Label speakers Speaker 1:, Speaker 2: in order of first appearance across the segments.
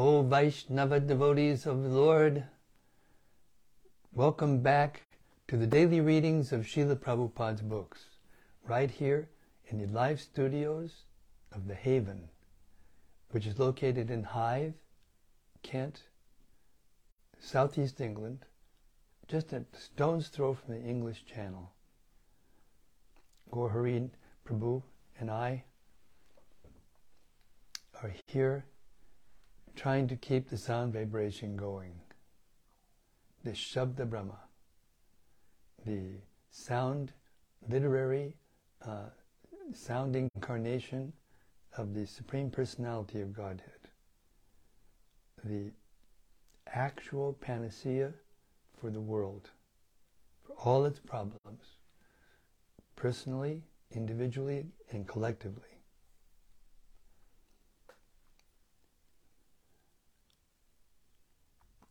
Speaker 1: O Vaishnava devotees of the Lord, welcome back to the daily readings of Srila Prabhupada's books, right here in the live studios of The Haven, which is located in Hythe, Kent, southeast England, just a stone's throw from the English Channel. Gaur Hari Prabhu and I are here trying to keep the sound vibration going. The Shabda Brahma, the sound, literary, uh, sound incarnation of the Supreme Personality of Godhead. The actual panacea for the world, for all its problems, personally, individually, and collectively.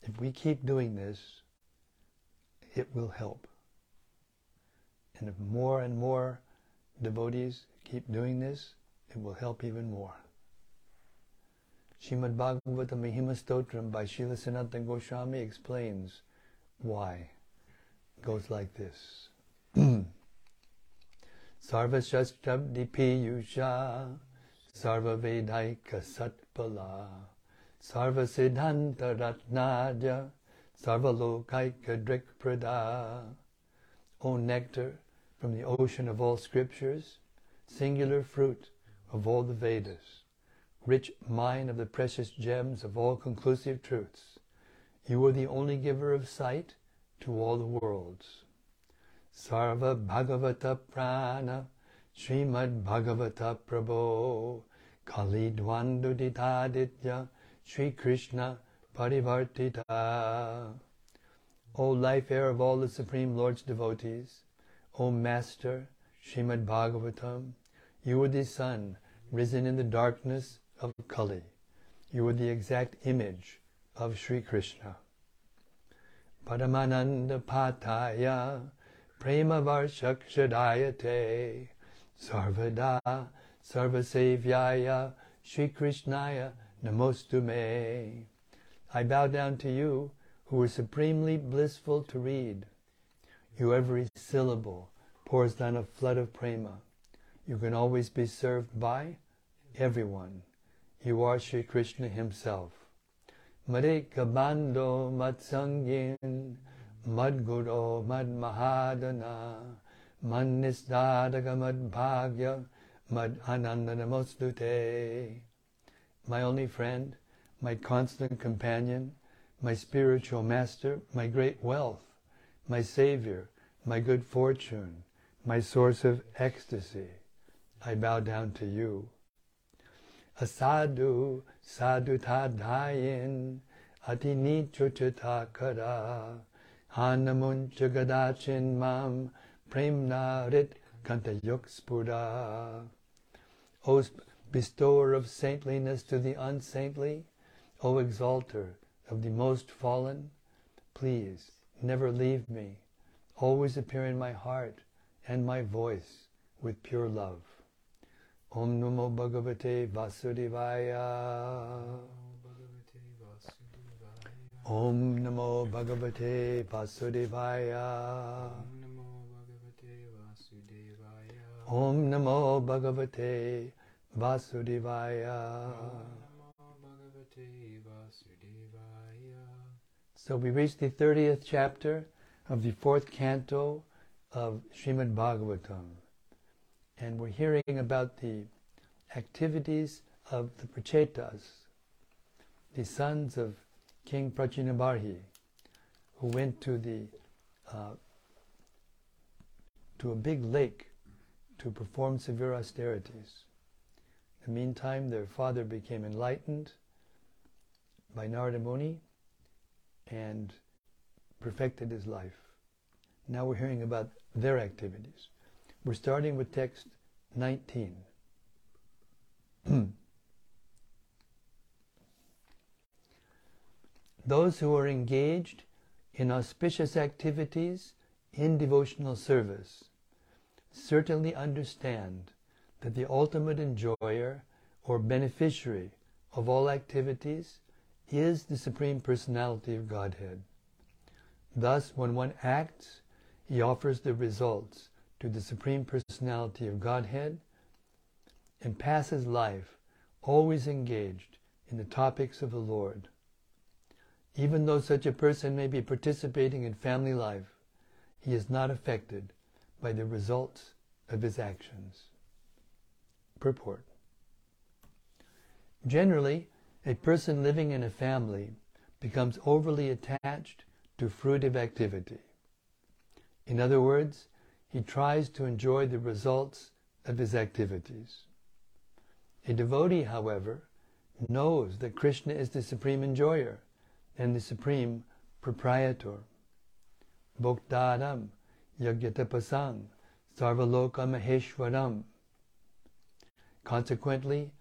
Speaker 1: If we keep doing this, it will help. And if more and more devotees keep doing this, it will help even more. Srimad Bhagavatam Mahima Stotram by Srila Sanatana Goswami explains why. It goes like this. Sarva Shastabdi Piyusha Sarva Vedaika Satpala Sarva Siddhanta Ratnaja Sarva Lokaika Drikprada O nectar from the ocean of all scriptures, singular fruit of all the Vedas, rich mine of the precious gems of all conclusive truths. You are the only giver of sight to all the worlds. Sarva Bhagavata Prana Srimad Bhagavata Prabho Kali Dvanduditaditya Sri Krishna Parivartita O life air of all the Supreme Lord's devotees, O Master Srimad Bhagavatam, you are the sun risen in the darkness of Kali. You are the exact image of Sri Krishna. Paramananda Pataya Prema Varshakshadayate Sarvada Sarvasevyaya Sri Krishnaya Namostume. I bow down to you who are supremely blissful to read. You every syllable pours down a flood of prema. You can always be served by everyone. You are Sri Krishna himself. Marika Bando Matsangin Madguro Mad Mahadana Mad Nisdadaga Mad Bhagya Mad Anandanamostute. My only friend, my constant companion, my spiritual master, my great wealth, my savior, my good fortune, my source of ecstasy. I bow down to you. Asadu sadhu tadayin hanamun jagadachin mam premnarit kantayuk spura. O bestower of saintliness to the unsaintly, O exalter of the most fallen, please never leave me. Always appear in my heart and my voice with pure love. Om Namo Bhagavate Vasudevaya. Om Namo Bhagavate Vasudevaya. Om Namo Bhagavate Vasudevaya. So we reached the 30th chapter of the fourth canto of Srimad Bhagavatam. And we're hearing about the activities of the Prachetas, the sons of King Prachinabarhi, who went to the uh, to a big lake to perform severe austerities. The meantime, their father became enlightened by Narada Muni and perfected his life. Now we're hearing about their activities. We're starting with text 19. Those who are engaged in auspicious activities in devotional service certainly understand that the ultimate enjoyer or beneficiary of all activities is the Supreme Personality of Godhead. Thus, when one acts, he offers the results to the Supreme Personality of Godhead and passes life always engaged in the topics of the Lord. Even though such a person may be participating in family life, he is not affected by the results of his actions. Purport Generally, a person living in a family becomes overly attached to fruitive activity. In other words, he tries to enjoy the results of his activities. A devotee, however, knows that Krishna is the supreme enjoyer and the supreme proprietor. Bhoktaram Yagyatapasang Sarvaloka Maheshwaram. Consequently,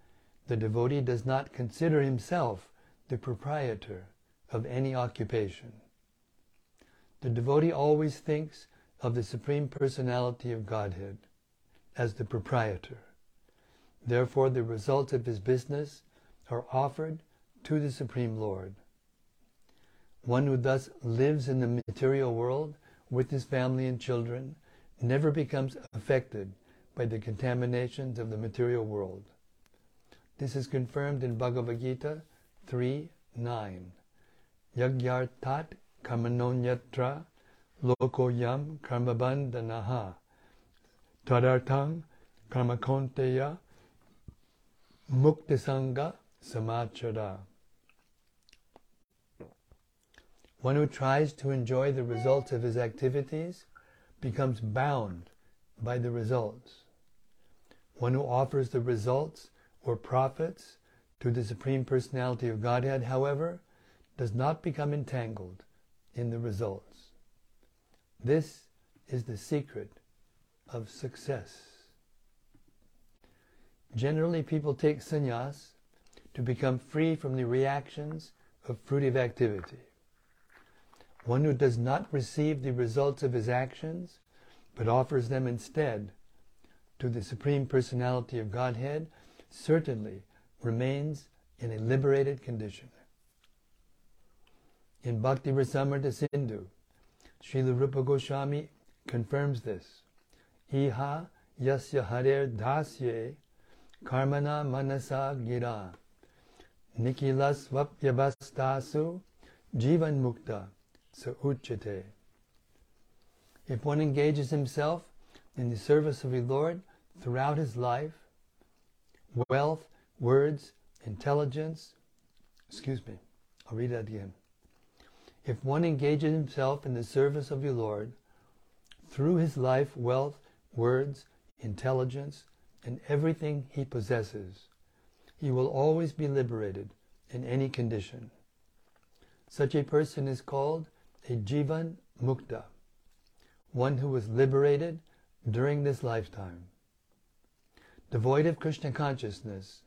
Speaker 1: the devotee does not consider himself the proprietor of any occupation. The devotee always thinks of the Supreme Personality of Godhead as the proprietor. Therefore, the results of his business are offered to the Supreme Lord. One who thus lives in the material world with his family and children never becomes affected by the contaminations of the material world. This is confirmed in Bhagavad Gita 3 9. Yagyartat kamanonyatra lokoyam karmabandanaha tadartang karmakonteya muktisanga samachara. One who tries to enjoy the results of his activities becomes bound by the results. One who offers the results or profits to the Supreme Personality of Godhead, however, does not become entangled in the results. This is the secret of success. Generally, people take sannyas to become free from the reactions of fruitive activity. One who does not receive the results of his actions, but offers them instead to the Supreme Personality of Godhead, certainly remains in a liberated condition. In Bhakti Rasamrita Sindhu, Srila Rupa Goswami confirms this. Iha yasya harer dasye karmana manasa gira nikilas vapyabastasu jivan mukta sa uchate. If one engages himself in the service of the Lord throughout his life, wealth, words, intelligence, excuse me, I'll read that again. If one engages himself in the service of the Lord through his life, wealth, words, intelligence, and everything he possesses, he will always be liberated in any condition. Such a person is called a Jivan Mukta, one who was liberated during this lifetime. Devoid of Krishna consciousness,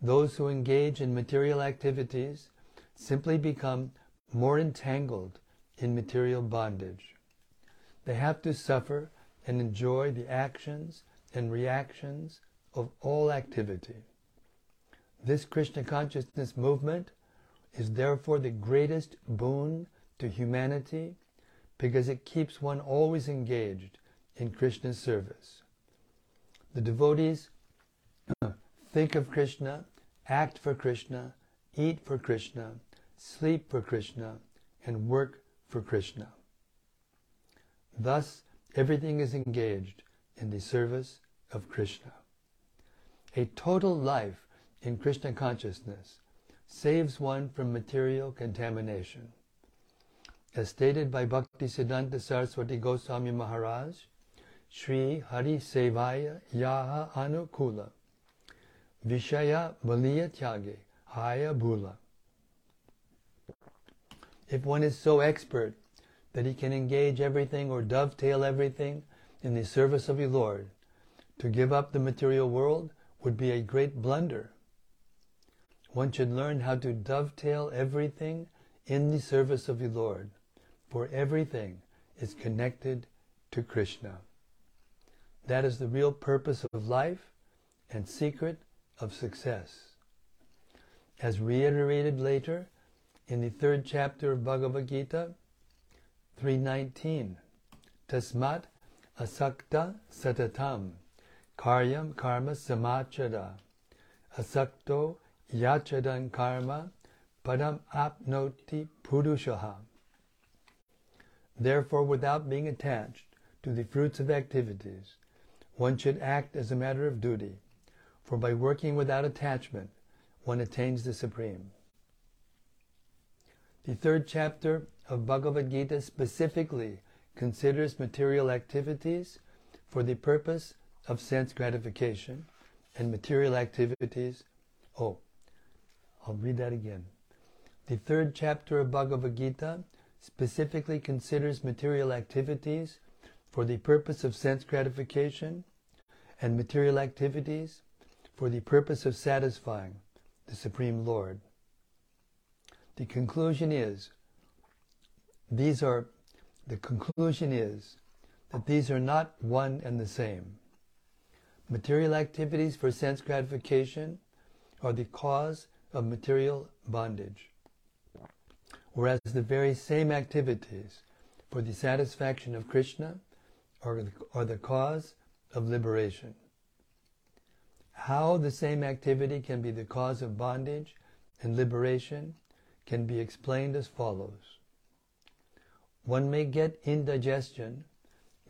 Speaker 1: those who engage in material activities simply become more entangled in material bondage. They have to suffer and enjoy the actions and reactions of all activity. This Krishna consciousness movement is therefore the greatest boon to humanity because it keeps one always engaged in Krishna's service. The devotees think of Krishna, act for Krishna, eat for Krishna, sleep for Krishna, and work for Krishna. Thus, everything is engaged in the service of Krishna. A total life in Krishna consciousness saves one from material contamination. As stated by Bhakti Siddhanta Saraswati Goswami Maharaj, Sri Hari Sevaya Yaha Anukula Vishaya Baliya Tyage Haya Bhula. If one is so expert that he can engage everything or dovetail everything in the service of the Lord, to give up the material world would be a great blunder. One should learn how to dovetail everything in the service of the Lord, for everything is connected to Krishna. That is the real purpose of life and secret of success. As reiterated later in the third chapter of Bhagavad Gita, 319. Tasmat asakta satatam karyam karma samachada asakto yachadan karma padam apnoti purushaha. Therefore, without being attached to the fruits of activities, one should act as a matter of duty, for by working without attachment, one attains the Supreme. The third chapter of Bhagavad Gita specifically considers material activities for the purpose of sense gratification and material activities. Oh, I'll read that again. The third chapter of Bhagavad Gita specifically considers material activities for the purpose of sense gratification and material activities for the purpose of satisfying the Supreme Lord. The conclusion is these are the conclusion is that these are not one and the same. Material activities for sense gratification are the cause of material bondage, whereas the very same activities for the satisfaction of Krishna are the, are the cause of liberation. How the same activity can be the cause of bondage and liberation can be explained as follows. One may get indigestion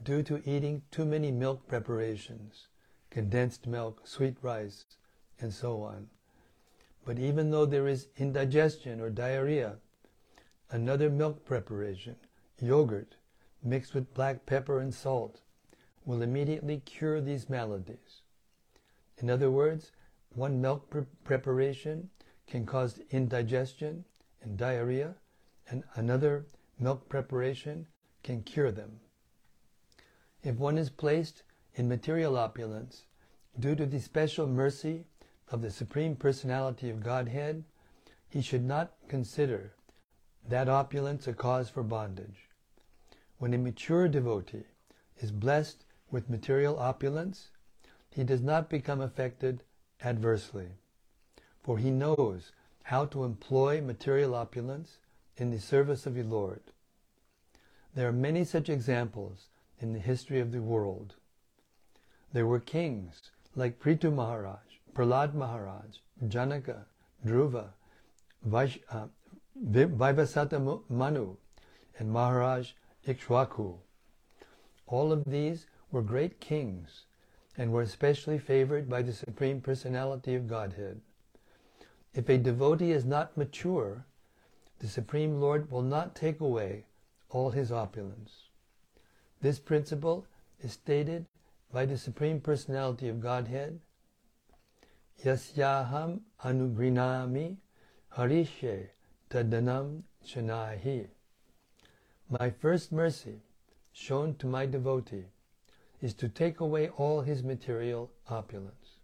Speaker 1: due to eating too many milk preparations, condensed milk, sweet rice, and so on. But even though there is indigestion or diarrhea, another milk preparation, yogurt, mixed with black pepper and salt, will immediately cure these maladies. In other words, one milk pre- preparation can cause indigestion and diarrhea, and another milk preparation can cure them. If one is placed in material opulence due to the special mercy of the Supreme Personality of Godhead, he should not consider that opulence a cause for bondage. When a mature devotee is blessed with material opulence, he does not become affected adversely, for he knows how to employ material opulence in the service of the Lord. There are many such examples in the history of the world. There were kings like Prithu Maharaj, Prahlad Maharaj, Janaka, Dhruva, Vaish, uh, Vaivasata Manu, and Maharaj Ikshwaku. All of these were great kings and were especially favored by the Supreme Personality of Godhead. If a devotee is not mature, the Supreme Lord will not take away all his opulence. This principle is stated by the Supreme Personality of Godhead. Yasyaham anugrinami harishe tadanam shanahi. My first mercy shown to my devotee is to take away all his material opulence.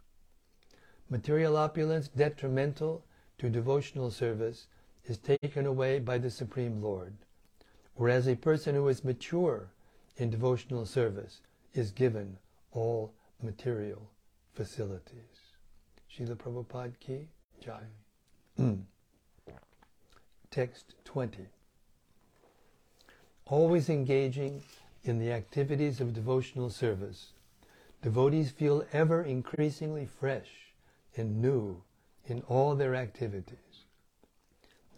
Speaker 1: Material opulence detrimental to devotional service is taken away by the Supreme Lord, whereas a person who is mature in devotional service is given all material facilities. Srila Prabhupada ki jai. Mm. Text 20. Always engaging in the activities of devotional service, devotees feel ever increasingly fresh and new in all their activities.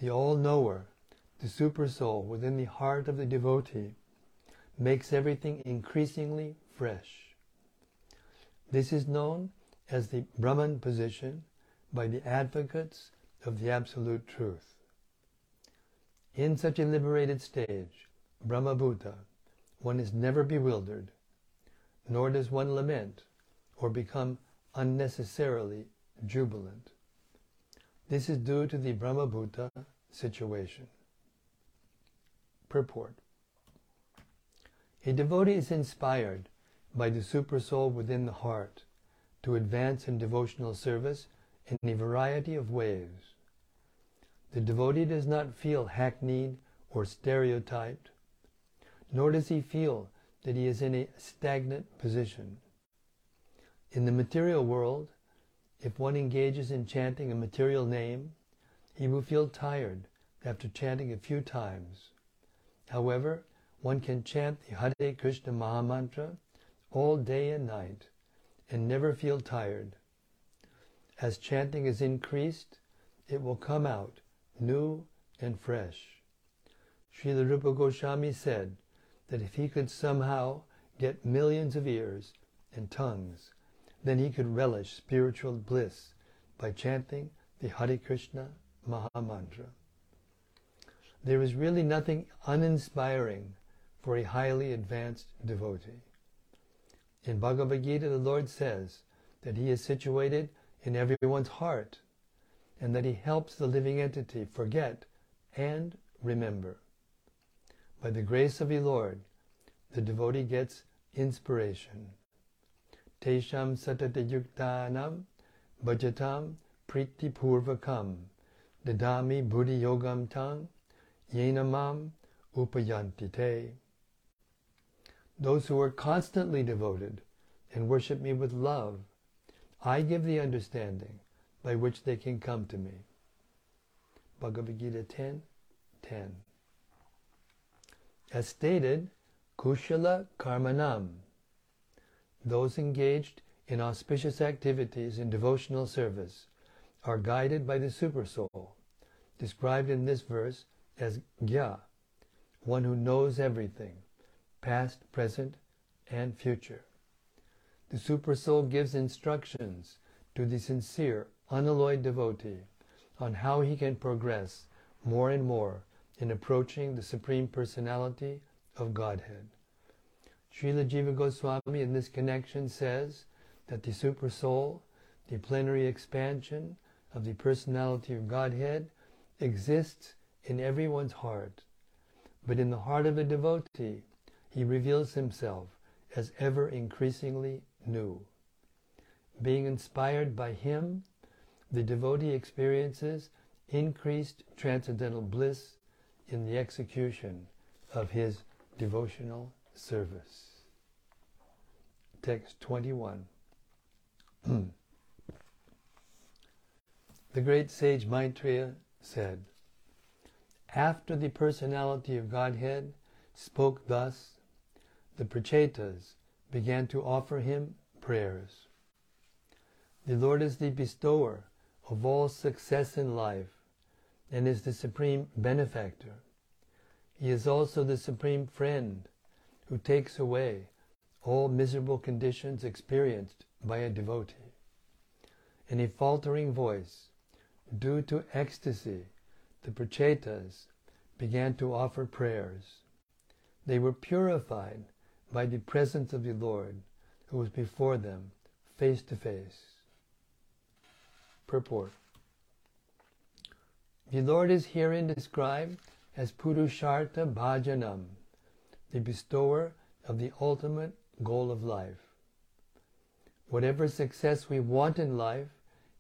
Speaker 1: The all knower, the super soul within the heart of the devotee, makes everything increasingly fresh. This is known as the Brahman position by the advocates of the Absolute Truth. In such a liberated stage, Brahma Bhuta, one is never bewildered, nor does one lament or become unnecessarily jubilant. This is due to the Brahmabhuta situation. Purport A devotee is inspired by the Supersoul within the heart to advance in devotional service in a variety of ways. The devotee does not feel hackneyed or stereotyped nor does he feel that he is in a stagnant position. In the material world, if one engages in chanting a material name, he will feel tired after chanting a few times. However, one can chant the Hare Krishna Mahamantra all day and night and never feel tired. As chanting is increased, it will come out new and fresh. Srila Rupa Goswami said that if he could somehow get millions of ears and tongues, then he could relish spiritual bliss by chanting the Hare Krishna Mahamantra. There is really nothing uninspiring for a highly advanced devotee. In Bhagavad Gita, the Lord says that He is situated in everyone's heart and that He helps the living entity forget and remember. By the grace of the Lord, the devotee gets inspiration. Tesham satata yuktanam bhajatam priti purvakam dadami buddhi yogam tang yenamam upayanti te. Those who are constantly devoted and worship me with love, I give the understanding by which they can come to me. Bhagavad Gita 10 10. As stated, Kushala Karmanam. Those engaged in auspicious activities in devotional service are guided by the Supersoul, described in this verse as Gya, one who knows everything past, present, and future. The Supersoul gives instructions to the sincere, unalloyed devotee on how he can progress more and more in approaching the Supreme Personality of Godhead. Srila Jiva Goswami in this connection says that the Supersoul, the plenary expansion of the Personality of Godhead, exists in everyone's heart. But in the heart of a devotee, he reveals himself as ever increasingly new. Being inspired by him, the devotee experiences increased transcendental bliss in the execution of his devotional service. Text 21. the great sage Maitreya said, After the personality of Godhead spoke thus the Prachetas began to offer him prayers. The Lord is the bestower of all success in life and is the supreme benefactor. He is also the supreme friend who takes away all miserable conditions experienced by a devotee. In a faltering voice, due to ecstasy, the Prachetas began to offer prayers. They were purified by the presence of the Lord who was before them face to face. Purport The Lord is herein described as Purushartha Bhajanam, the bestower of the ultimate goal of life. Whatever success we want in life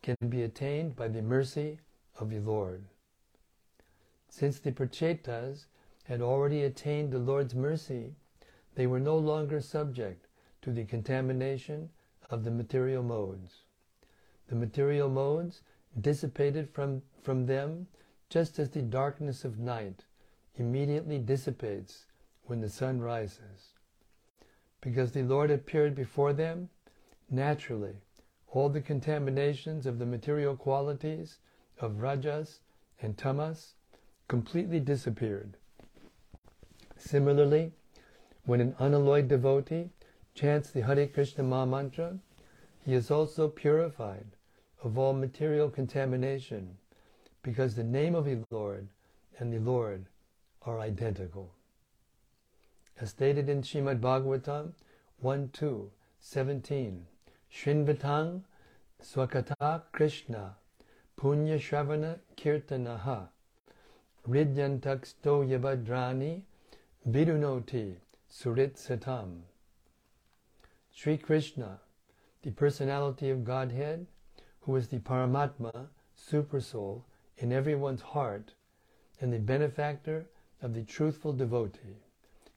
Speaker 1: can be attained by the mercy of the Lord. Since the Prachetas had already attained the Lord's mercy, they were no longer subject to the contamination of the material modes. The material modes dissipated from, from them just as the darkness of night immediately dissipates when the sun rises. Because the Lord appeared before them, naturally, all the contaminations of the material qualities of rajas and tamas completely disappeared. Similarly, when an unalloyed devotee chants the Hare Krishna Maha Mantra, he is also purified of all material contamination because the name of the Lord and the Lord are identical. As stated in Srimad Bhagavatam 1 2 17, Shrinvatang Swakata Krishna Punya Shravana Kirtanaha Ridyantaksto Yabadrani Vidunoti Surit Satam. Sri Krishna, the personality of Godhead, who is the Paramatma, Supersoul, in everyone's heart, and the benefactor of the truthful devotee,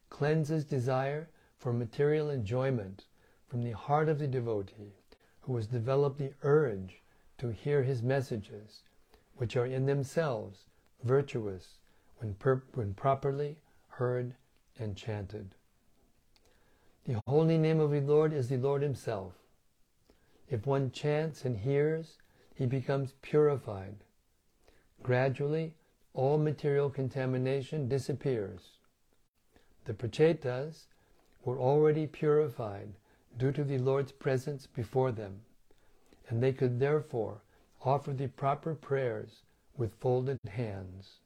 Speaker 1: cleanses desire for material enjoyment from the heart of the devotee, who has developed the urge to hear his messages, which are in themselves virtuous when, per- when properly heard and chanted. The holy name of the Lord is the Lord Himself. If one chants and hears, he becomes purified. Gradually, all material contamination disappears. The prachetas were already purified due to the Lord's presence before them, and they could therefore offer the proper prayers with folded hands.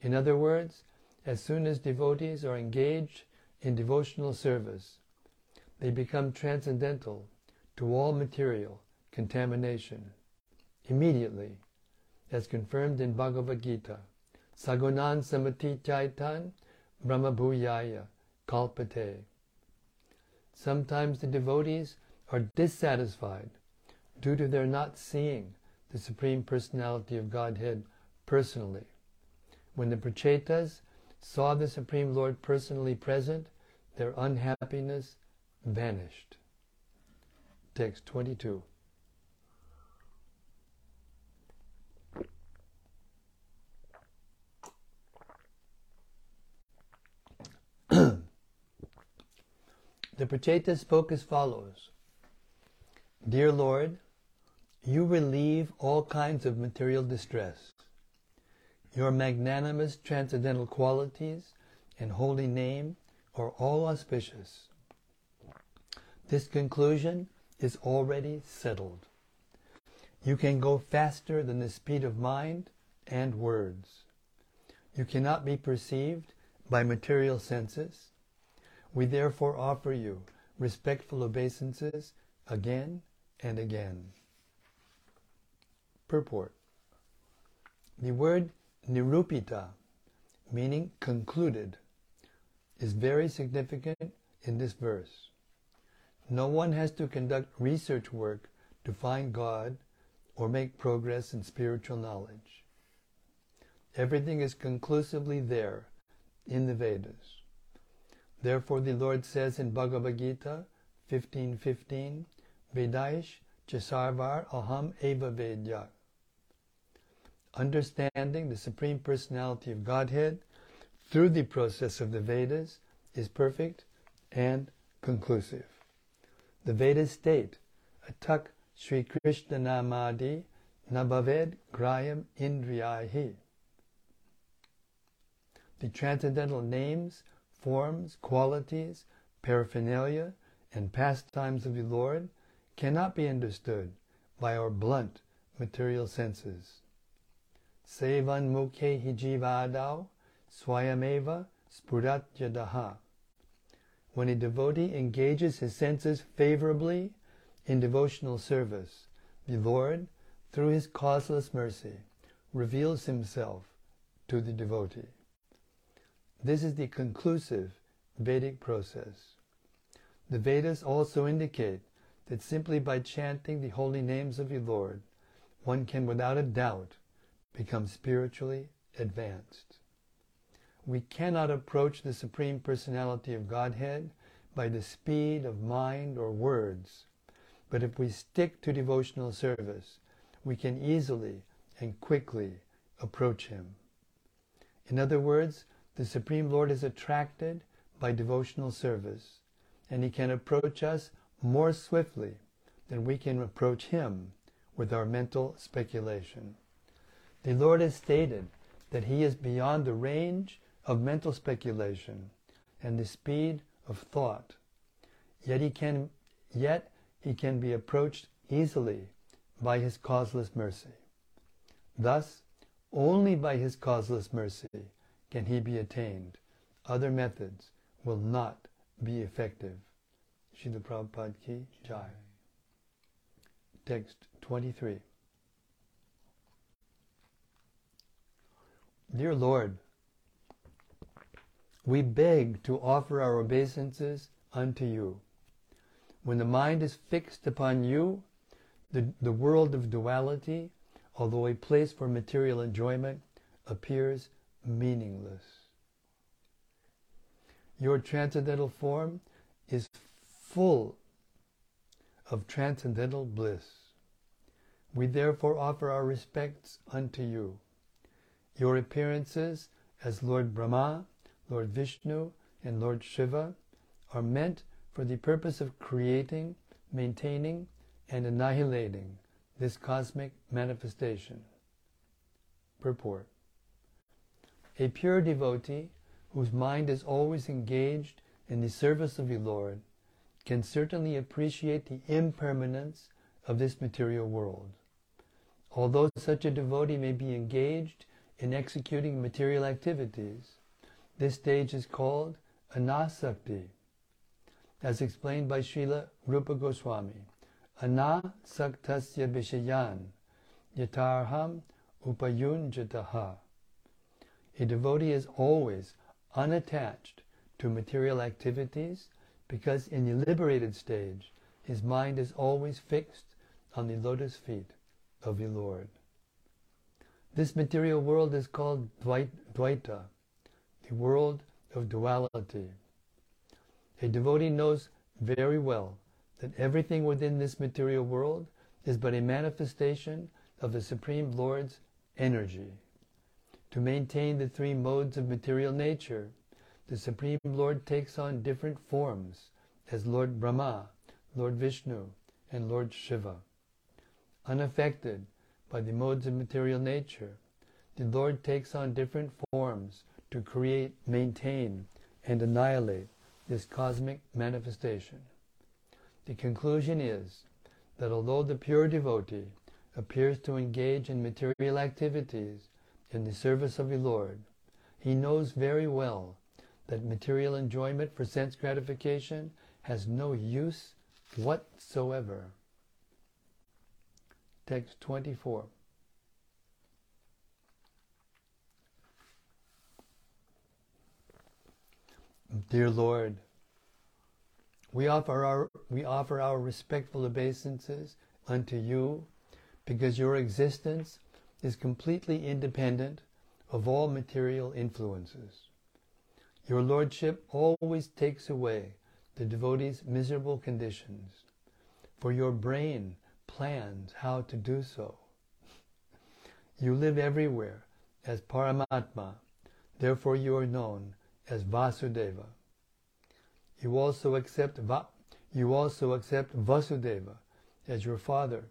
Speaker 1: In other words, as soon as devotees are engaged in devotional service, they become transcendental to all material contamination immediately, as confirmed in Bhagavad Gita. Sagunan samati chaitan brahmabhuyaya kalpate. Sometimes the devotees are dissatisfied due to their not seeing the Supreme Personality of Godhead personally. When the Prachetas saw the Supreme Lord personally present, their unhappiness vanished. Text 22. Pracheta spoke as follows Dear Lord, you relieve all kinds of material distress. Your magnanimous transcendental qualities and holy name are all auspicious. This conclusion is already settled. You can go faster than the speed of mind and words. You cannot be perceived by material senses. We therefore offer you respectful obeisances again and again. Purport The word nirupita, meaning concluded, is very significant in this verse. No one has to conduct research work to find God or make progress in spiritual knowledge. Everything is conclusively there in the Vedas. Therefore the Lord says in Bhagavad Gita 15.15, Vedaish Chasarvar Aham Eva Vedya. Understanding the Supreme Personality of Godhead through the process of the Vedas is perfect and conclusive. The Vedas state, Atak Sri Krishna Namadi Nabhaved Grayam Indriyahi the transcendental names, forms, qualities, paraphernalia, and pastimes of the Lord cannot be understood by our blunt material senses. Sevan mukhe hijivadau swayameva spurat When a devotee engages his senses favorably in devotional service, the Lord, through his causeless mercy, reveals himself to the devotee. This is the conclusive Vedic process. The Vedas also indicate that simply by chanting the holy names of the Lord, one can without a doubt become spiritually advanced. We cannot approach the Supreme Personality of Godhead by the speed of mind or words, but if we stick to devotional service, we can easily and quickly approach Him. In other words, the Supreme Lord is attracted by devotional service, and He can approach us more swiftly than we can approach Him with our mental speculation. The Lord has stated that He is beyond the range of mental speculation and the speed of thought. Yet He can, yet He can be approached easily by His causeless mercy. Thus, only by His causeless mercy can he be attained. Other methods will not be effective. Srila Prabhupada ki jai. Text 23. Dear Lord, we beg to offer our obeisances unto you. When the mind is fixed upon you, the, the world of duality, although a place for material enjoyment, appears meaningless. Your transcendental form is full of transcendental bliss. We therefore offer our respects unto you. Your appearances as Lord Brahma, Lord Vishnu, and Lord Shiva are meant for the purpose of creating, maintaining, and annihilating this cosmic manifestation. Purport A pure devotee whose mind is always engaged in the service of the Lord can certainly appreciate the impermanence of this material world. Although such a devotee may be engaged in executing material activities, this stage is called anasakti, as explained by Srila Rupa Goswami. Anasaktasya vishayan yatarham upayunjataha. A devotee is always unattached to material activities because in the liberated stage, his mind is always fixed on the lotus feet of the Lord. This material world is called Dvaita, the world of duality. A devotee knows very well that everything within this material world is but a manifestation of the Supreme Lord's energy. To maintain the three modes of material nature, the Supreme Lord takes on different forms as Lord Brahma, Lord Vishnu, and Lord Shiva. Unaffected by the modes of material nature, the Lord takes on different forms to create, maintain, and annihilate this cosmic manifestation. The conclusion is that although the pure devotee appears to engage in material activities in the service of the Lord, he knows very well that material enjoyment for sense gratification has no use whatsoever. Text 24. Dear Lord, we offer our we offer our respectful obeisances unto you because your existence is completely independent of all material influences. Your lordship always takes away the devotee's miserable conditions, for your brain plans how to do so. You live everywhere as Paramatma, therefore you are known as Vasudeva. You also accept Va- you also accept Vasudeva as your father,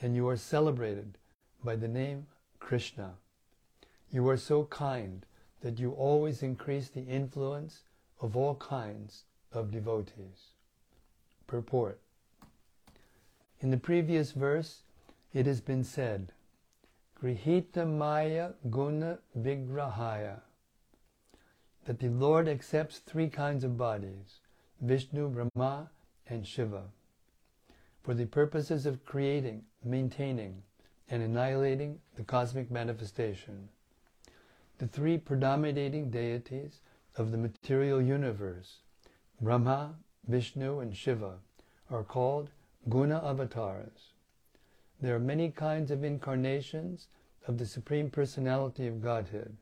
Speaker 1: and you are celebrated by the name Krishna. You are so kind that you always increase the influence of all kinds of devotees. Purport. In the previous verse, it has been said, Grihita Maya Guna Vigrahaya, that the Lord accepts three kinds of bodies, Vishnu, Brahma, and Shiva, for the purposes of creating, maintaining, and annihilating the cosmic manifestation. The three predominating deities of the material universe Brahma, Vishnu, and Shiva are called guna avatars. There are many kinds of incarnations of the Supreme Personality of Godhead.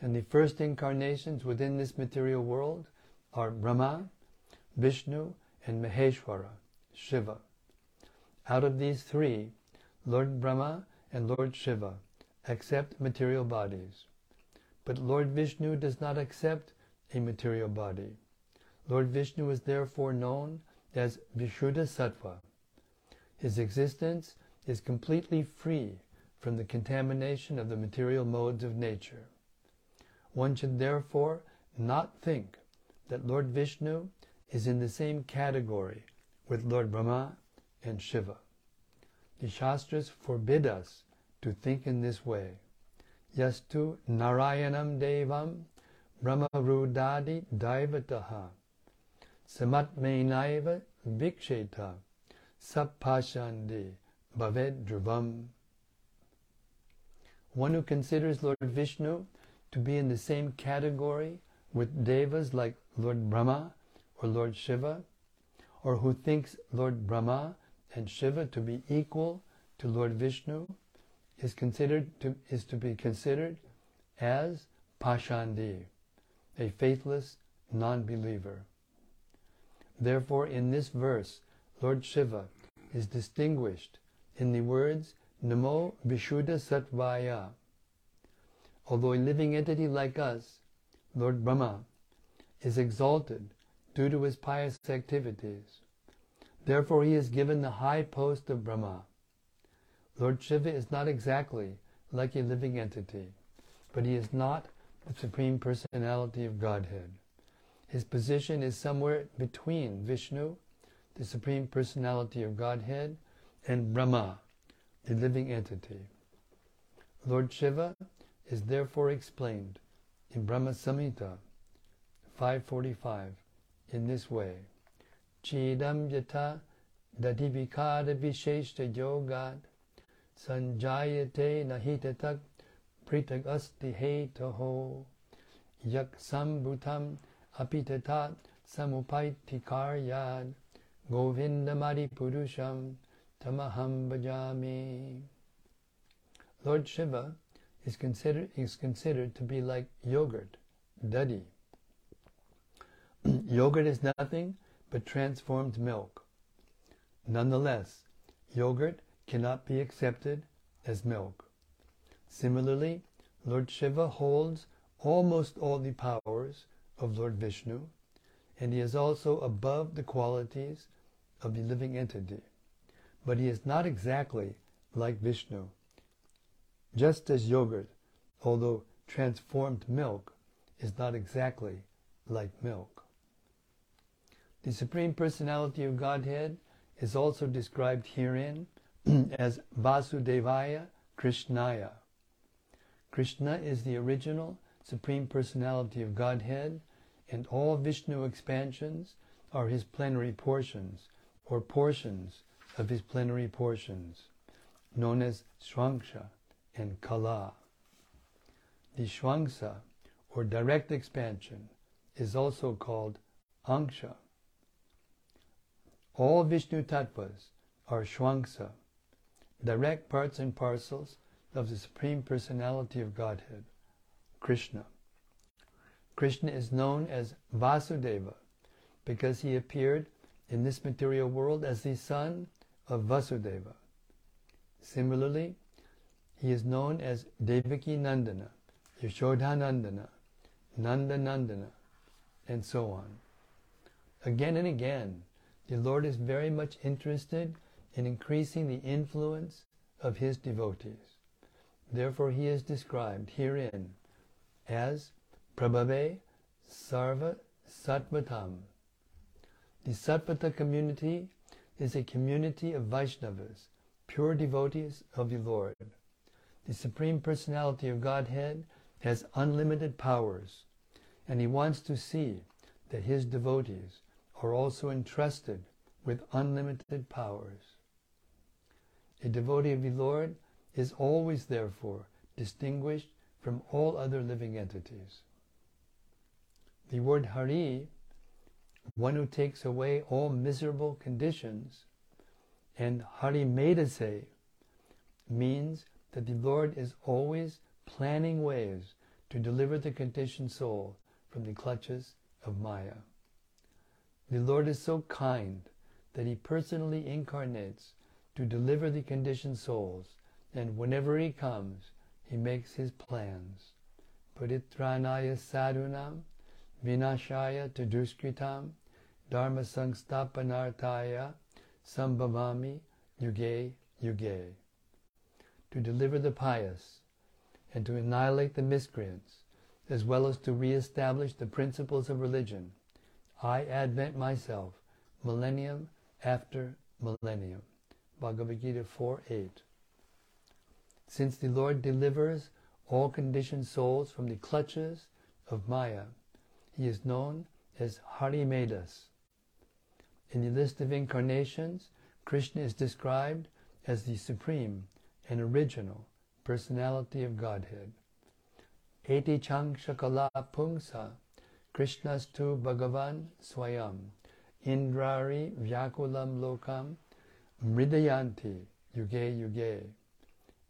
Speaker 1: And the first incarnations within this material world are Brahma, Vishnu, and Maheshwara, Shiva. Out of these three, Lord Brahma and Lord Shiva accept material bodies. But Lord Vishnu does not accept a material body. Lord Vishnu is therefore known as Vishuddha Sattva. His existence is completely free from the contamination of the material modes of nature. One should therefore not think that Lord Vishnu is in the same category with Lord Brahma and Shiva. The Shastras forbid us to think in this way. Yastu Narayanam Devam Brahmarudadi Daivataha Samatmenaiva Viksheta Sappashandi Bhaved Dhruvam. One who considers Lord Vishnu to be in the same category with devas like Lord Brahma or Lord Shiva, or who thinks Lord Brahma and Shiva to be equal to Lord Vishnu, is considered to, is to be considered as Pashandi, a faithless non-believer. Therefore, in this verse, Lord Shiva is distinguished in the words Namo Vishuddha Sattvaya. although a living entity like us, Lord Brahma, is exalted due to his pious activities. Therefore he is given the high post of Brahma. Lord Shiva is not exactly like a living entity, but he is not the Supreme Personality of Godhead. His position is somewhere between Vishnu, the Supreme Personality of Godhead, and Brahma, the living entity. Lord Shiva is therefore explained in Brahma Samhita 545 in this way. Chidam yata dadivikada visheshta yogat sanjayate nahitatak pritag asti hetaho yak sambhutam apitatat samupaitikaryad govindamari purusham tamaham bhajami. Lord Shiva is considered, is considered to be like yogurt, dadi. yogurt is nothing but transformed milk. Nonetheless, yogurt cannot be accepted as milk. Similarly, Lord Shiva holds almost all the powers of Lord Vishnu, and he is also above the qualities of the living entity. But he is not exactly like Vishnu. Just as yogurt, although transformed milk, is not exactly like milk. The Supreme Personality of Godhead is also described herein as Vasudevaya Krishnaya. Krishna is the original Supreme Personality of Godhead, and all Vishnu expansions are his plenary portions, or portions of his plenary portions, known as Swangsha and Kala. The Shwangsa, or direct expansion, is also called Angsha. All Vishnu Tattvas are Shwangsa, direct parts and parcels of the Supreme Personality of Godhead, Krishna. Krishna is known as Vasudeva because he appeared in this material world as the son of Vasudeva. Similarly, he is known as Devaki Nandana, Yashodhanandana, Nanda Nandana, and so on. Again and again, the Lord is very much interested in increasing the influence of his devotees. Therefore, he is described herein as Prabhave Sarva Sattvatam. The Sattvata community is a community of Vaishnavas, pure devotees of the Lord. The Supreme Personality of Godhead has unlimited powers, and He wants to see that His devotees are also entrusted with unlimited powers. A devotee of the Lord is always, therefore, distinguished from all other living entities. The word Hari, one who takes away all miserable conditions, and Hari Medase means that the Lord is always planning ways to deliver the conditioned soul from the clutches of Maya. The Lord is so kind that He personally incarnates to deliver the conditioned souls, and whenever He comes, He makes His plans. Paritranaya sadhunam, vinashaya taduskritam, dharma sangstapanartaya, sambhavami yuge yuge to deliver the pious, and to annihilate the miscreants, as well as to re-establish the principles of religion. I advent myself, millennium after millennium. Bhagavad Gita 4.8 Since the Lord delivers all conditioned souls from the clutches of Maya, he is known as Hari Medas. In the list of incarnations, Krishna is described as the supreme and original personality of Godhead. Eti chang shakala pungsa Krishnastu Bhagavan Swayam Indrari Vyakulam Lokam Mridayanti Yuge Yuge.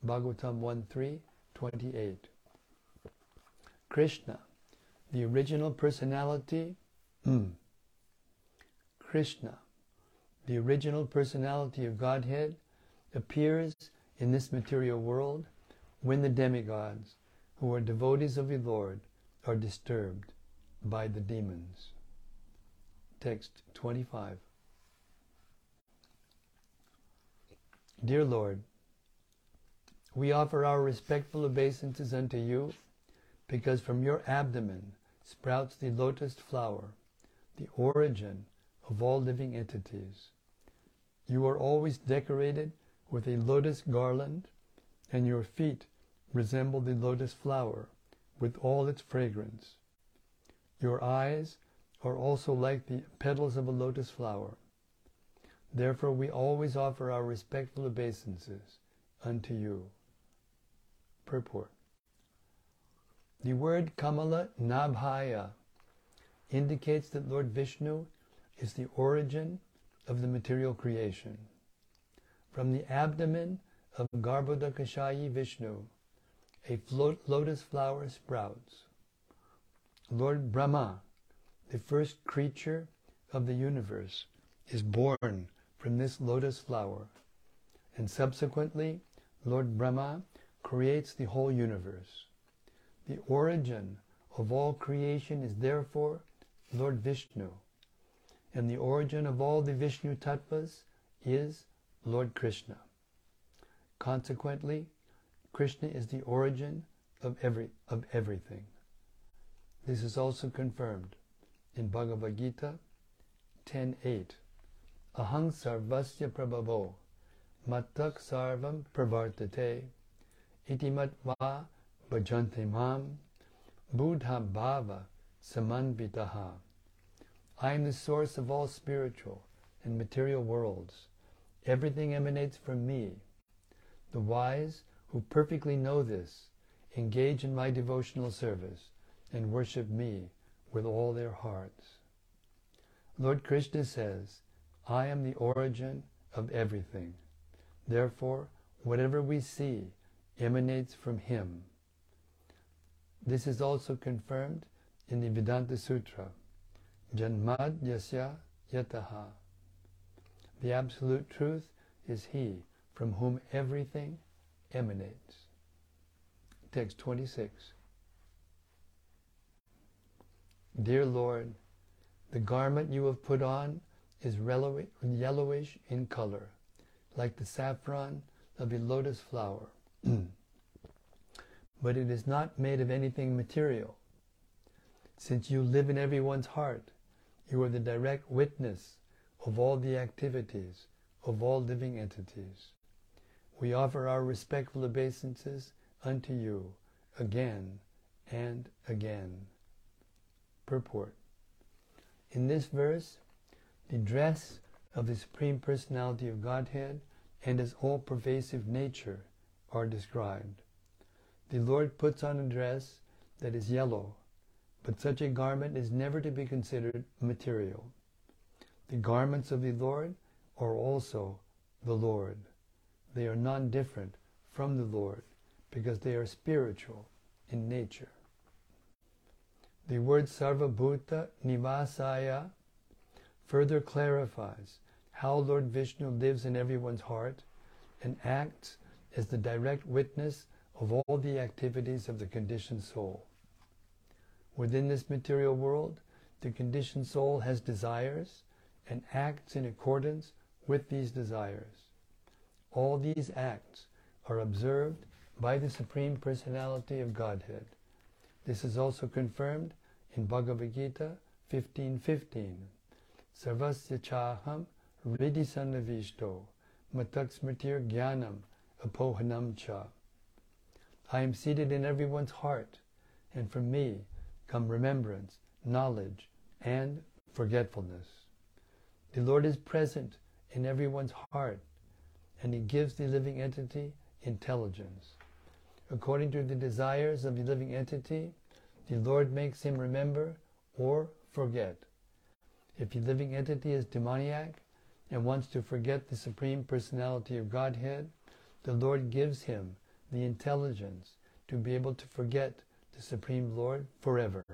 Speaker 1: Bhagavatam 1.3.28 Krishna, the original personality, mm, Krishna, the original personality of Godhead, appears in this material world when the demigods, who are devotees of the Lord are disturbed by the demons. Text 25. Dear Lord, we offer our respectful obeisances unto you because from your abdomen sprouts the lotus flower, the origin of all living entities. You are always decorated with a lotus garland, and your feet resemble the lotus flower with all its fragrance. Your eyes are also like the petals of a lotus flower. Therefore we always offer our respectful obeisances unto you. Purport. The word Kamala Nabhaya indicates that Lord Vishnu is the origin of the material creation. From the abdomen of Garbhodakashayi Vishnu, a lotus flower sprouts. Lord Brahma, the first creature of the universe, is born from this lotus flower, and subsequently Lord Brahma creates the whole universe. The origin of all creation is therefore Lord Vishnu, and the origin of all the Vishnu tattvas is Lord Krishna. Consequently, Krishna is the origin of every of everything. This is also confirmed in Bhagavad Gita 10.8. Ahang sarvasya prabhavo matak sarvam pravartate itimat va bhajante mam buddha bhava samanvitaha. I am the source of all spiritual and material worlds. Everything emanates from me. The wise who perfectly know this engage in my devotional service and worship me with all their hearts. Lord Krishna says, I am the origin of everything. Therefore, whatever we see emanates from Him. This is also confirmed in the Vedanta Sutra, Janmad Yasya Yataha. The Absolute Truth is He from whom everything emanates. Text 26. Dear Lord, the garment you have put on is yellowish in color, like the saffron of a lotus flower. but it is not made of anything material. Since you live in everyone's heart, you are the direct witness of all the activities of all living entities. We offer our respectful obeisances unto you again and again. Purport. In this verse, the dress of the Supreme Personality of Godhead and His all-pervasive nature are described. The Lord puts on a dress that is yellow, but such a garment is never to be considered material. The garments of the Lord are also the Lord. They are non-different from the Lord because they are spiritual in nature. The word Sarvabhuta Nivasaya further clarifies how Lord Vishnu lives in everyone's heart and acts as the direct witness of all the activities of the conditioned soul. Within this material world, the conditioned soul has desires and acts in accordance with these desires. All these acts are observed by the Supreme Personality of Godhead. This is also confirmed in Bhagavad Gita 15.15. Sarvasya chaham ridisanavishto mataksmritir jnanam apohanam cha. I am seated in everyone's heart, and from me come remembrance, knowledge, and forgetfulness. The Lord is present in everyone's heart, and He gives the living entity intelligence. According to the desires of the living entity, the Lord makes him remember or forget. If the living entity is demoniac and wants to forget the Supreme Personality of Godhead, the Lord gives him the intelligence to be able to forget the Supreme Lord forever.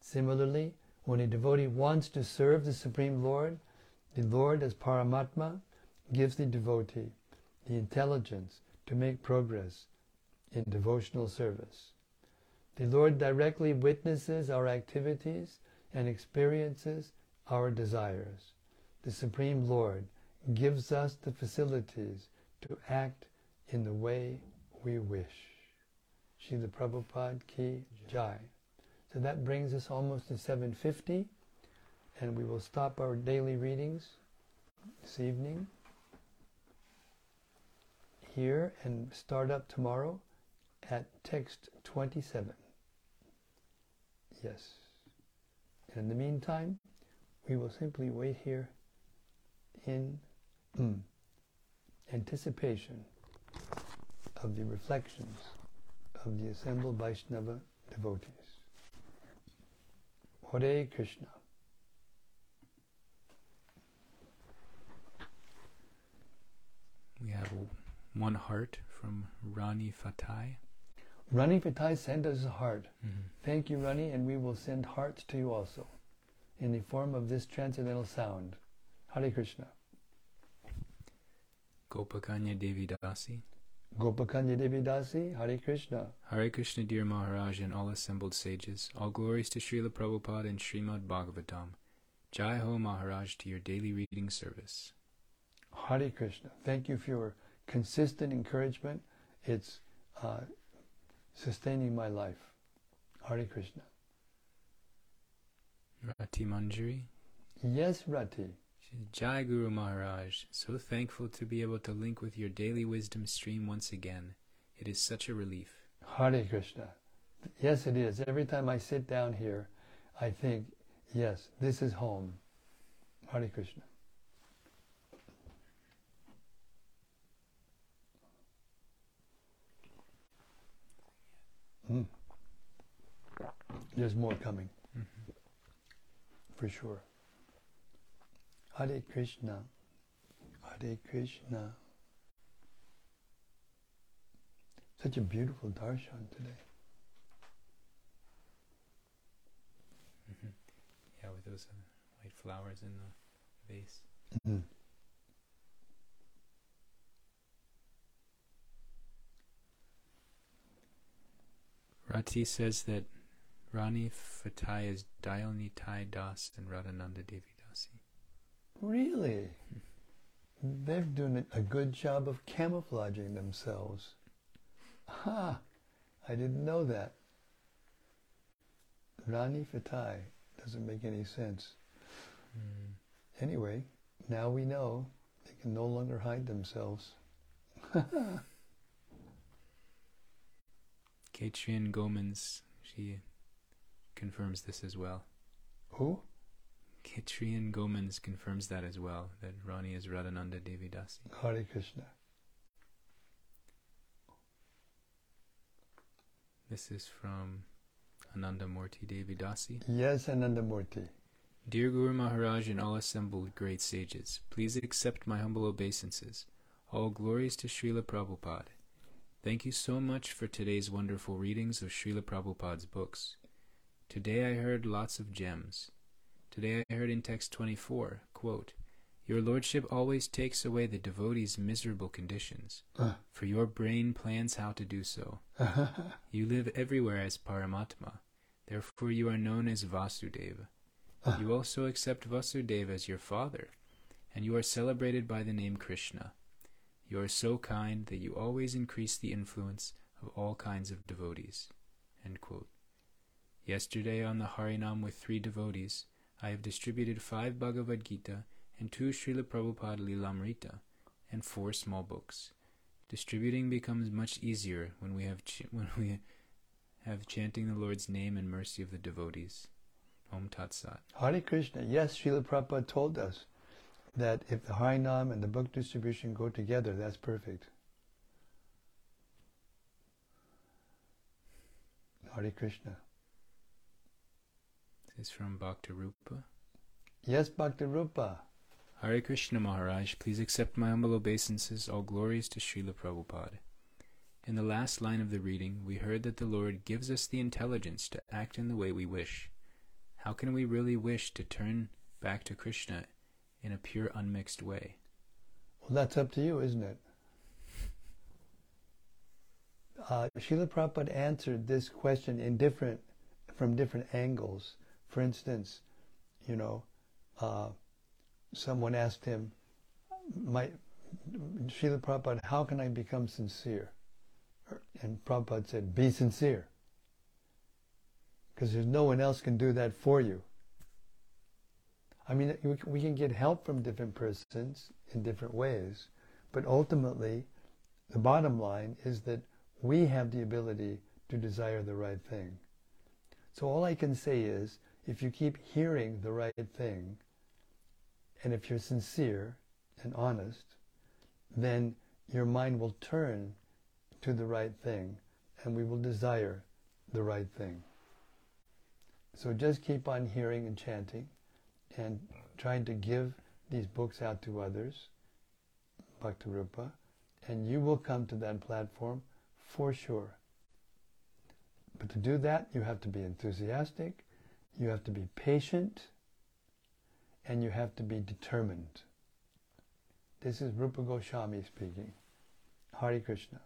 Speaker 1: Similarly, when a devotee wants to serve the Supreme Lord, the Lord as Paramatma gives the devotee the intelligence to make progress in devotional service. The Lord directly witnesses our activities and experiences our desires. The Supreme Lord gives us the facilities to act in the way we wish. Srila Prabhupada Ki Jai. So that brings us almost to 750 and we will stop our daily readings this evening here and start up tomorrow at text 27. Yes. And in the meantime, we will simply wait here in mm, anticipation of the reflections of the assembled Vaishnava devotees. Hare Krishna.
Speaker 2: We have one heart from Rani Fatai.
Speaker 1: Rani Fatai sent us a heart.
Speaker 2: Mm-hmm.
Speaker 1: Thank you, Rani, and we will send hearts to you also in the form of this transcendental sound. Hare Krishna.
Speaker 2: Gopakanya Devi Dasi.
Speaker 1: Gopakanya Devi Dasi, Hare Krishna.
Speaker 2: Hare Krishna, dear Maharaj, and all assembled sages. All glories to Srila Prabhupada and Srimad Bhagavatam. Jai Ho Maharaj to your daily reading service.
Speaker 1: Hare Krishna. Thank you for your consistent encouragement. It's uh, sustaining my life. Hare Krishna.
Speaker 2: Rati Manjari.
Speaker 1: Yes, Rati.
Speaker 2: Jai Guru Maharaj. So thankful to be able to link with your daily wisdom stream once again. It is such a relief.
Speaker 1: Hare Krishna. Yes, it is. Every time I sit down here, I think, yes, this is home. Hare Krishna. Mm. There's more coming,
Speaker 2: Mm-hmm.
Speaker 1: for sure. Hare Krishna. Hare Krishna. Such a beautiful darshan today.
Speaker 2: Mm-hmm. Yeah, with those uh, white flowers in the vase.
Speaker 1: Mhm.
Speaker 2: Rati says that Rani Fatai is Dayalnitai Das and Radhananda Devi Dasi.
Speaker 1: Really? They're doing a good job of camouflaging themselves. Ha! I didn't know that. Rani Fatai doesn't make any sense.
Speaker 2: Mm.
Speaker 1: Anyway, now we know they can no longer hide themselves.
Speaker 2: Katrian Gomans, she confirms this as well.
Speaker 1: Who?
Speaker 2: Katrian Gomans confirms that as well, that Rani is Radhananda Devi Dasi.
Speaker 1: Hare Krishna.
Speaker 2: This is from Ananda Murti Devi Dasi.
Speaker 1: Yes, Anandamurti.
Speaker 2: Dear Guru Maharaj and all assembled great sages, please accept my humble obeisances. All glories to Srila Prabhupada. Thank you so much for today's wonderful readings of Srila Prabhupada's books. Today I heard lots of gems. Today I heard in text 24, quote, Your Lordship always takes away the devotee's miserable conditions,
Speaker 1: Uh.
Speaker 2: for your brain plans how to do so. You live everywhere as Paramatma, therefore you are known as Vasudeva. You also accept Vasudeva as your father, and you are celebrated by the name Krishna. You are so kind that you always increase the influence of all kinds of devotees. Yesterday on the Harinam with three devotees, I have distributed five Bhagavad Gita and two Srila Prabhupada Lilamrita and four small books. Distributing becomes much easier when we have ch- when we have chanting the Lord's name and mercy of the devotees. Om Tat Sat.
Speaker 1: Hare Krishna. Yes, Srila Prabhupada told us that if the Harinam and the book distribution go together, that's perfect. Hare Krishna.
Speaker 2: Is from Bhakti Rupa.
Speaker 1: Yes, Bhakti Rupa.
Speaker 2: Hare Krishna Maharaj, please accept my humble obeisances, all glories to Srila Prabhupada. In the last line of the reading, we heard that the Lord gives us the intelligence to act in the way we wish. How can we really wish to turn back to Krishna in a pure unmixed way?
Speaker 1: Well, that's up to you, isn't it? uh, Srila Prabhupada answered this question in different, from different angles. For instance, you know, uh, someone asked him, "My Srila Prabhupada, how can I become sincere?" And Prabhupada said, "Be sincere." because there's no one else can do that for you. I mean, we can get help from different persons in different ways, but ultimately, the bottom line is that we have the ability to desire the right thing. So all I can say is, if you keep hearing the right thing, and if you're sincere and honest, then your mind will turn to the right thing, and we will desire the right thing. So just keep on hearing and chanting and trying to give these books out to others, Bhakti Rupa, and you will come to that platform for sure. But to do that, you have to be enthusiastic, you have to be patient, and you have to be determined. This is Rupa Goswami speaking. Hari Krishna.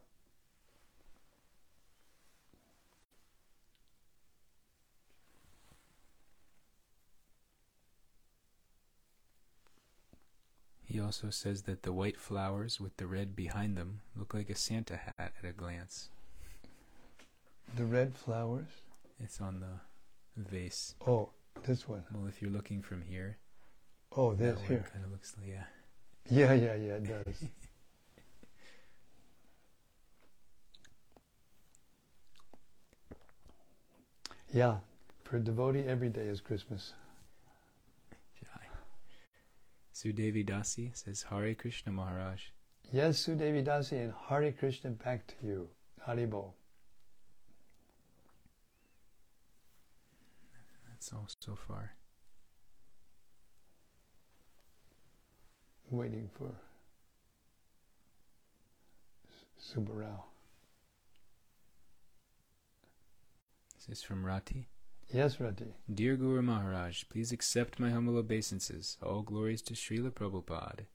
Speaker 2: He also says that the white flowers with the red behind them look like a Santa hat at a glance.
Speaker 1: The red flowers?
Speaker 2: It's on the vase.
Speaker 1: Oh, this one.
Speaker 2: Well, if you're looking from here.
Speaker 1: Oh, this here.
Speaker 2: Kind of looks like yeah.
Speaker 1: Yeah, yeah, yeah, it does. yeah, for a devotee, every day is Christmas.
Speaker 2: Sudevi Dasi says, Hare Krishna Maharaj.
Speaker 1: Yes, Sudevi Dasi, and Hare Krishna back to you. Haribo.
Speaker 2: So far.
Speaker 1: Waiting for Subarao.
Speaker 2: This is from Rati.
Speaker 1: Yes, Rati.
Speaker 2: Dear Guru Maharaj, please accept my humble obeisances. All glories to Srila Prabhupada.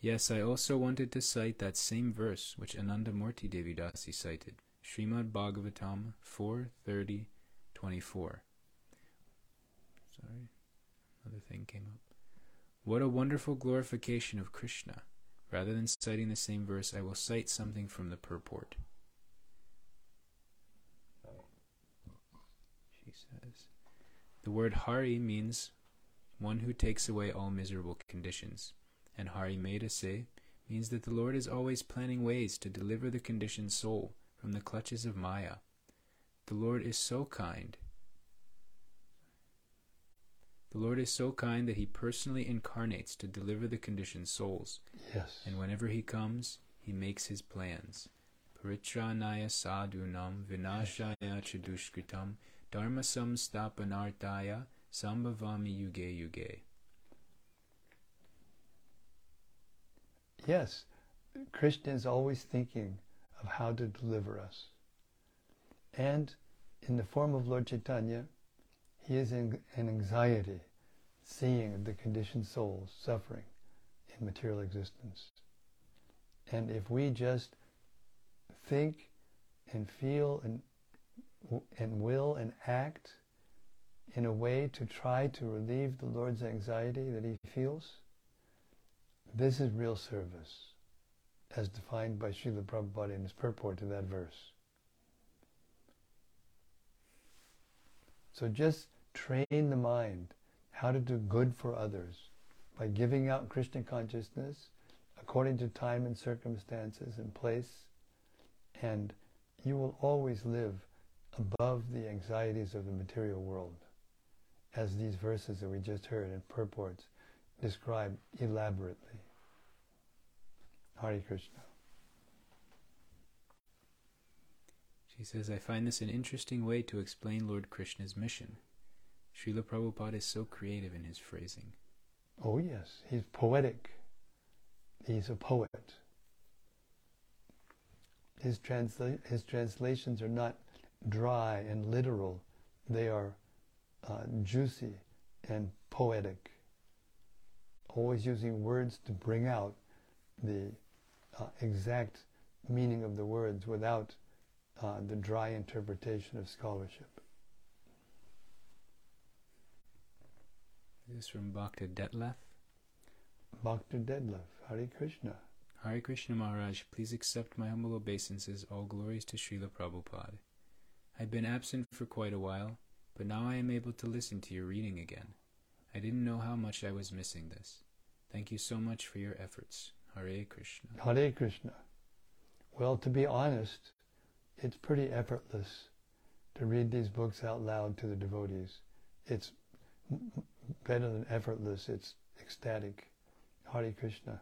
Speaker 2: Yes, I also wanted to cite that same verse which Ananda Murti Devidasi cited, Srimad Bhagavatam 4.30.24. Sorry, another thing came up. What a wonderful glorification of Krishna. Rather than citing the same verse, I will cite something from the purport. She says. The word Hari means one who takes away all miserable conditions, and Hari Medase means that the Lord is always planning ways to deliver the conditioned soul from the clutches of Maya. The Lord is so kind. The Lord is so kind that he personally incarnates to deliver the conditioned souls.
Speaker 1: Yes.
Speaker 2: And whenever he comes, he makes his plans. Paritranaya sadhunam vinashaya chadushkritam Dharma samstapanartaya sambhavami yuge yuge.
Speaker 1: Yes, Krishna is always thinking of how to deliver us. And in the form of Lord Chaitanya, he is in an anxiety, seeing the conditioned souls suffering in material existence. And if we just think and feel and and will and act in a way to try to relieve the Lord's anxiety that he feels, this is real service, as defined by Srila Prabhupada in his purport to that verse. So just train the mind how to do good for others by giving out Krishna consciousness according to time and circumstances and place, and you will always live above the anxieties of the material world, as these verses that we just heard in purports describe elaborately. Hari Krishna.
Speaker 2: She says, I find this an interesting way to explain Lord Krishna's mission. Srila Prabhupada is so creative in his phrasing.
Speaker 1: Oh, yes, he's poetic. He's a poet. His, transla- his translations are not dry and literal. They are uh, juicy and poetic. Always using words to bring out the uh, exact meaning of the words without uh, the dry interpretation of scholarship.
Speaker 2: This is from Bhakta Detlef.
Speaker 1: Bhakta Detlef, Hare Krishna.
Speaker 2: Hare Krishna Maharaj, please accept my humble obeisances, all glories to Srila Prabhupada. I've been absent for quite a while, but now I am able to listen to your reading again. I didn't know how much I was missing this. Thank you so much for your efforts. Hare Krishna.
Speaker 1: Hare Krishna. Well, to be honest, it's pretty effortless to read these books out loud to the devotees. It's better than effortless, it's ecstatic. Hare Krishna.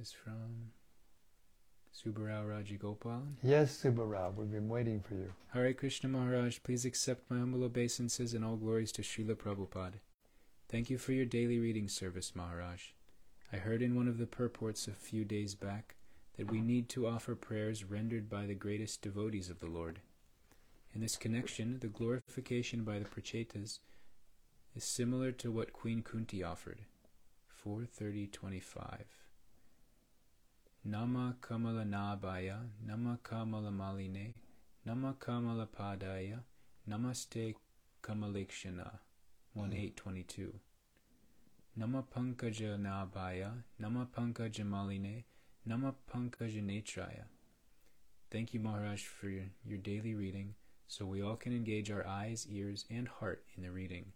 Speaker 2: Is from Subarao Rajagopalan.
Speaker 1: Yes, Subbarao, we've been waiting for you.
Speaker 2: Hare Krishna Maharaj, please accept my humble obeisances and all glories to Srila Prabhupada. Thank you for your daily reading service, Maharaj. I heard in one of the purports a few days back that we need to offer prayers rendered by the greatest devotees of the Lord. In this connection, the glorification by the Prachetas is similar to what Queen Kunti offered. 430.25 Nama Kamala Nabaya, Nama Kamala Maline, Nama Kamala Padaya, Namaste Kamalekshana. 1822. Nama Pankaja Nabaya, Nama Pankaja Maline, Nama Pankaja Netraya. Thank you, Maharaj, for your, your daily reading, so we all can engage our eyes, ears, and heart in the reading,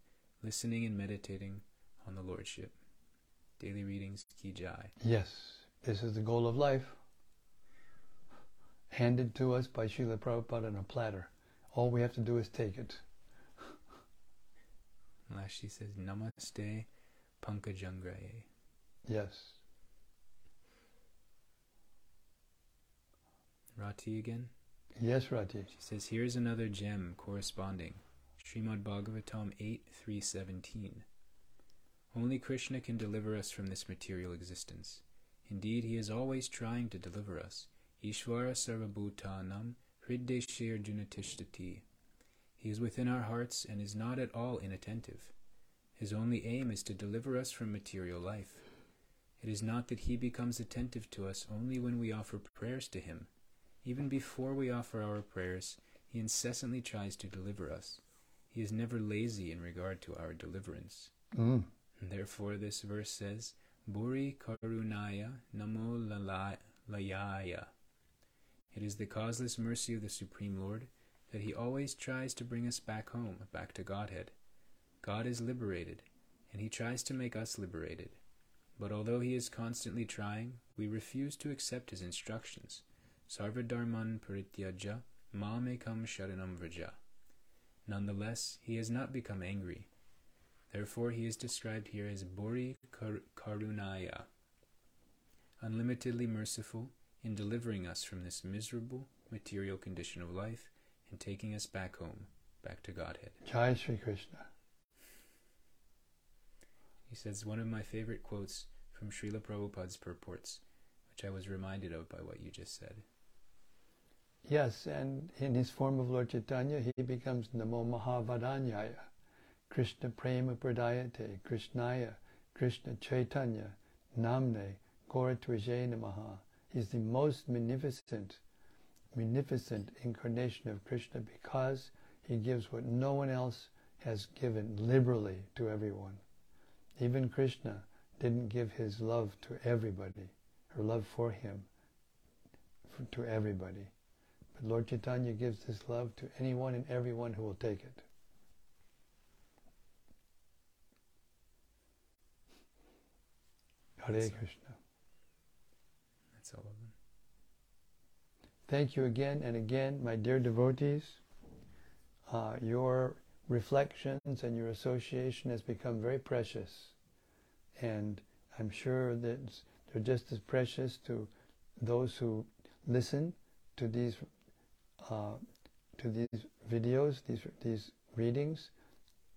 Speaker 2: listening and meditating on the Lordship. Daily readings, Ki Jai.
Speaker 1: Yes, this is the goal of life. Handed to us by Srila Prabhupada on a platter. All we have to do is take it.
Speaker 2: Last she says, Namaste Pankajangraye.
Speaker 1: Yes.
Speaker 2: Rati again.
Speaker 1: Yes, Rati.
Speaker 2: She says, Here's another gem corresponding. Srimad Bhagavatam 8 317. Only Krishna can deliver us from this material existence. Indeed, he is always trying to deliver us. Ishvara Sarvabhutanam Hriddeshir Junatishtati. He is within our hearts and is not at all inattentive. His only aim is to deliver us from material life. It is not that he becomes attentive to us only when we offer prayers to him. Even before we offer our prayers, he incessantly tries to deliver us. He is never lazy in regard to our deliverance.
Speaker 1: Mm.
Speaker 2: Therefore, this verse says, Buri Karunaya Namo Layaya. It is the causeless mercy of the Supreme Lord that he always tries to bring us back home, back to Godhead. God is liberated, and he tries to make us liberated. But although he is constantly trying, we refuse to accept his instructions. Sarvadharman parityaja mamekam sharanam vraja. Nonetheless, he has not become angry. Therefore, he is described here as Bori Kar- Karunaya, unlimitedly merciful in delivering us from this miserable material condition of life and taking us back home, back to Godhead.
Speaker 1: Jai Sri Krishna.
Speaker 2: He says one of my favorite quotes from Srila Prabhupada's purports, which I was reminded of by what you just said.
Speaker 1: Yes, and in his form of Lord Chaitanya, he becomes Namo Mahavadanyaya, Krishna Prema Pradayate, Krishnaya, Krishna Chaitanya, Namne, Goratvaje Namaha. He's the most magnificent, magnificent incarnation of Krishna because he gives what no one else has given liberally to everyone. Even Krishna didn't give his love to everybody, her love for him to everybody. But Lord Chaitanya gives this love to anyone and everyone who will take it. Hare
Speaker 2: That's all.
Speaker 1: Krishna.
Speaker 2: That's all of them.
Speaker 1: Thank you again and again, my dear devotees. Uh, your reflections and your association has become very precious. And I'm sure that they're just as precious to those who listen to these uh, to these videos, these these readings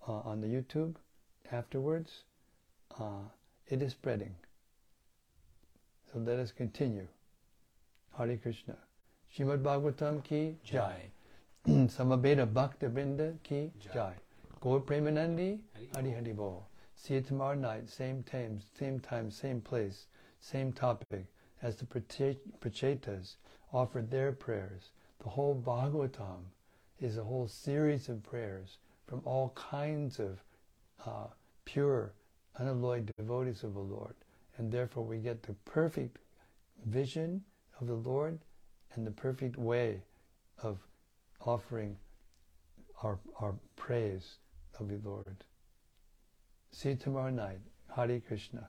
Speaker 1: uh, on the YouTube afterwards. Uh, it is spreading. So let us continue. Hare Krishna. Shrimad Bhagavatam ki jai. Samabeda Bhakta Vrinda ki Jai. Gaur Premanandi
Speaker 2: Hari
Speaker 1: Hari Hari Bol. See you tomorrow night, same time, same time, same place, same topic as the Prachetas offered their prayers. The whole Bhagavatam is a whole series of prayers from all kinds of uh, pure, unalloyed devotees of the Lord. And therefore we get the perfect vision of the Lord and the perfect way of offering our, our praise of the Lord. See you tomorrow night. Hare Krishna.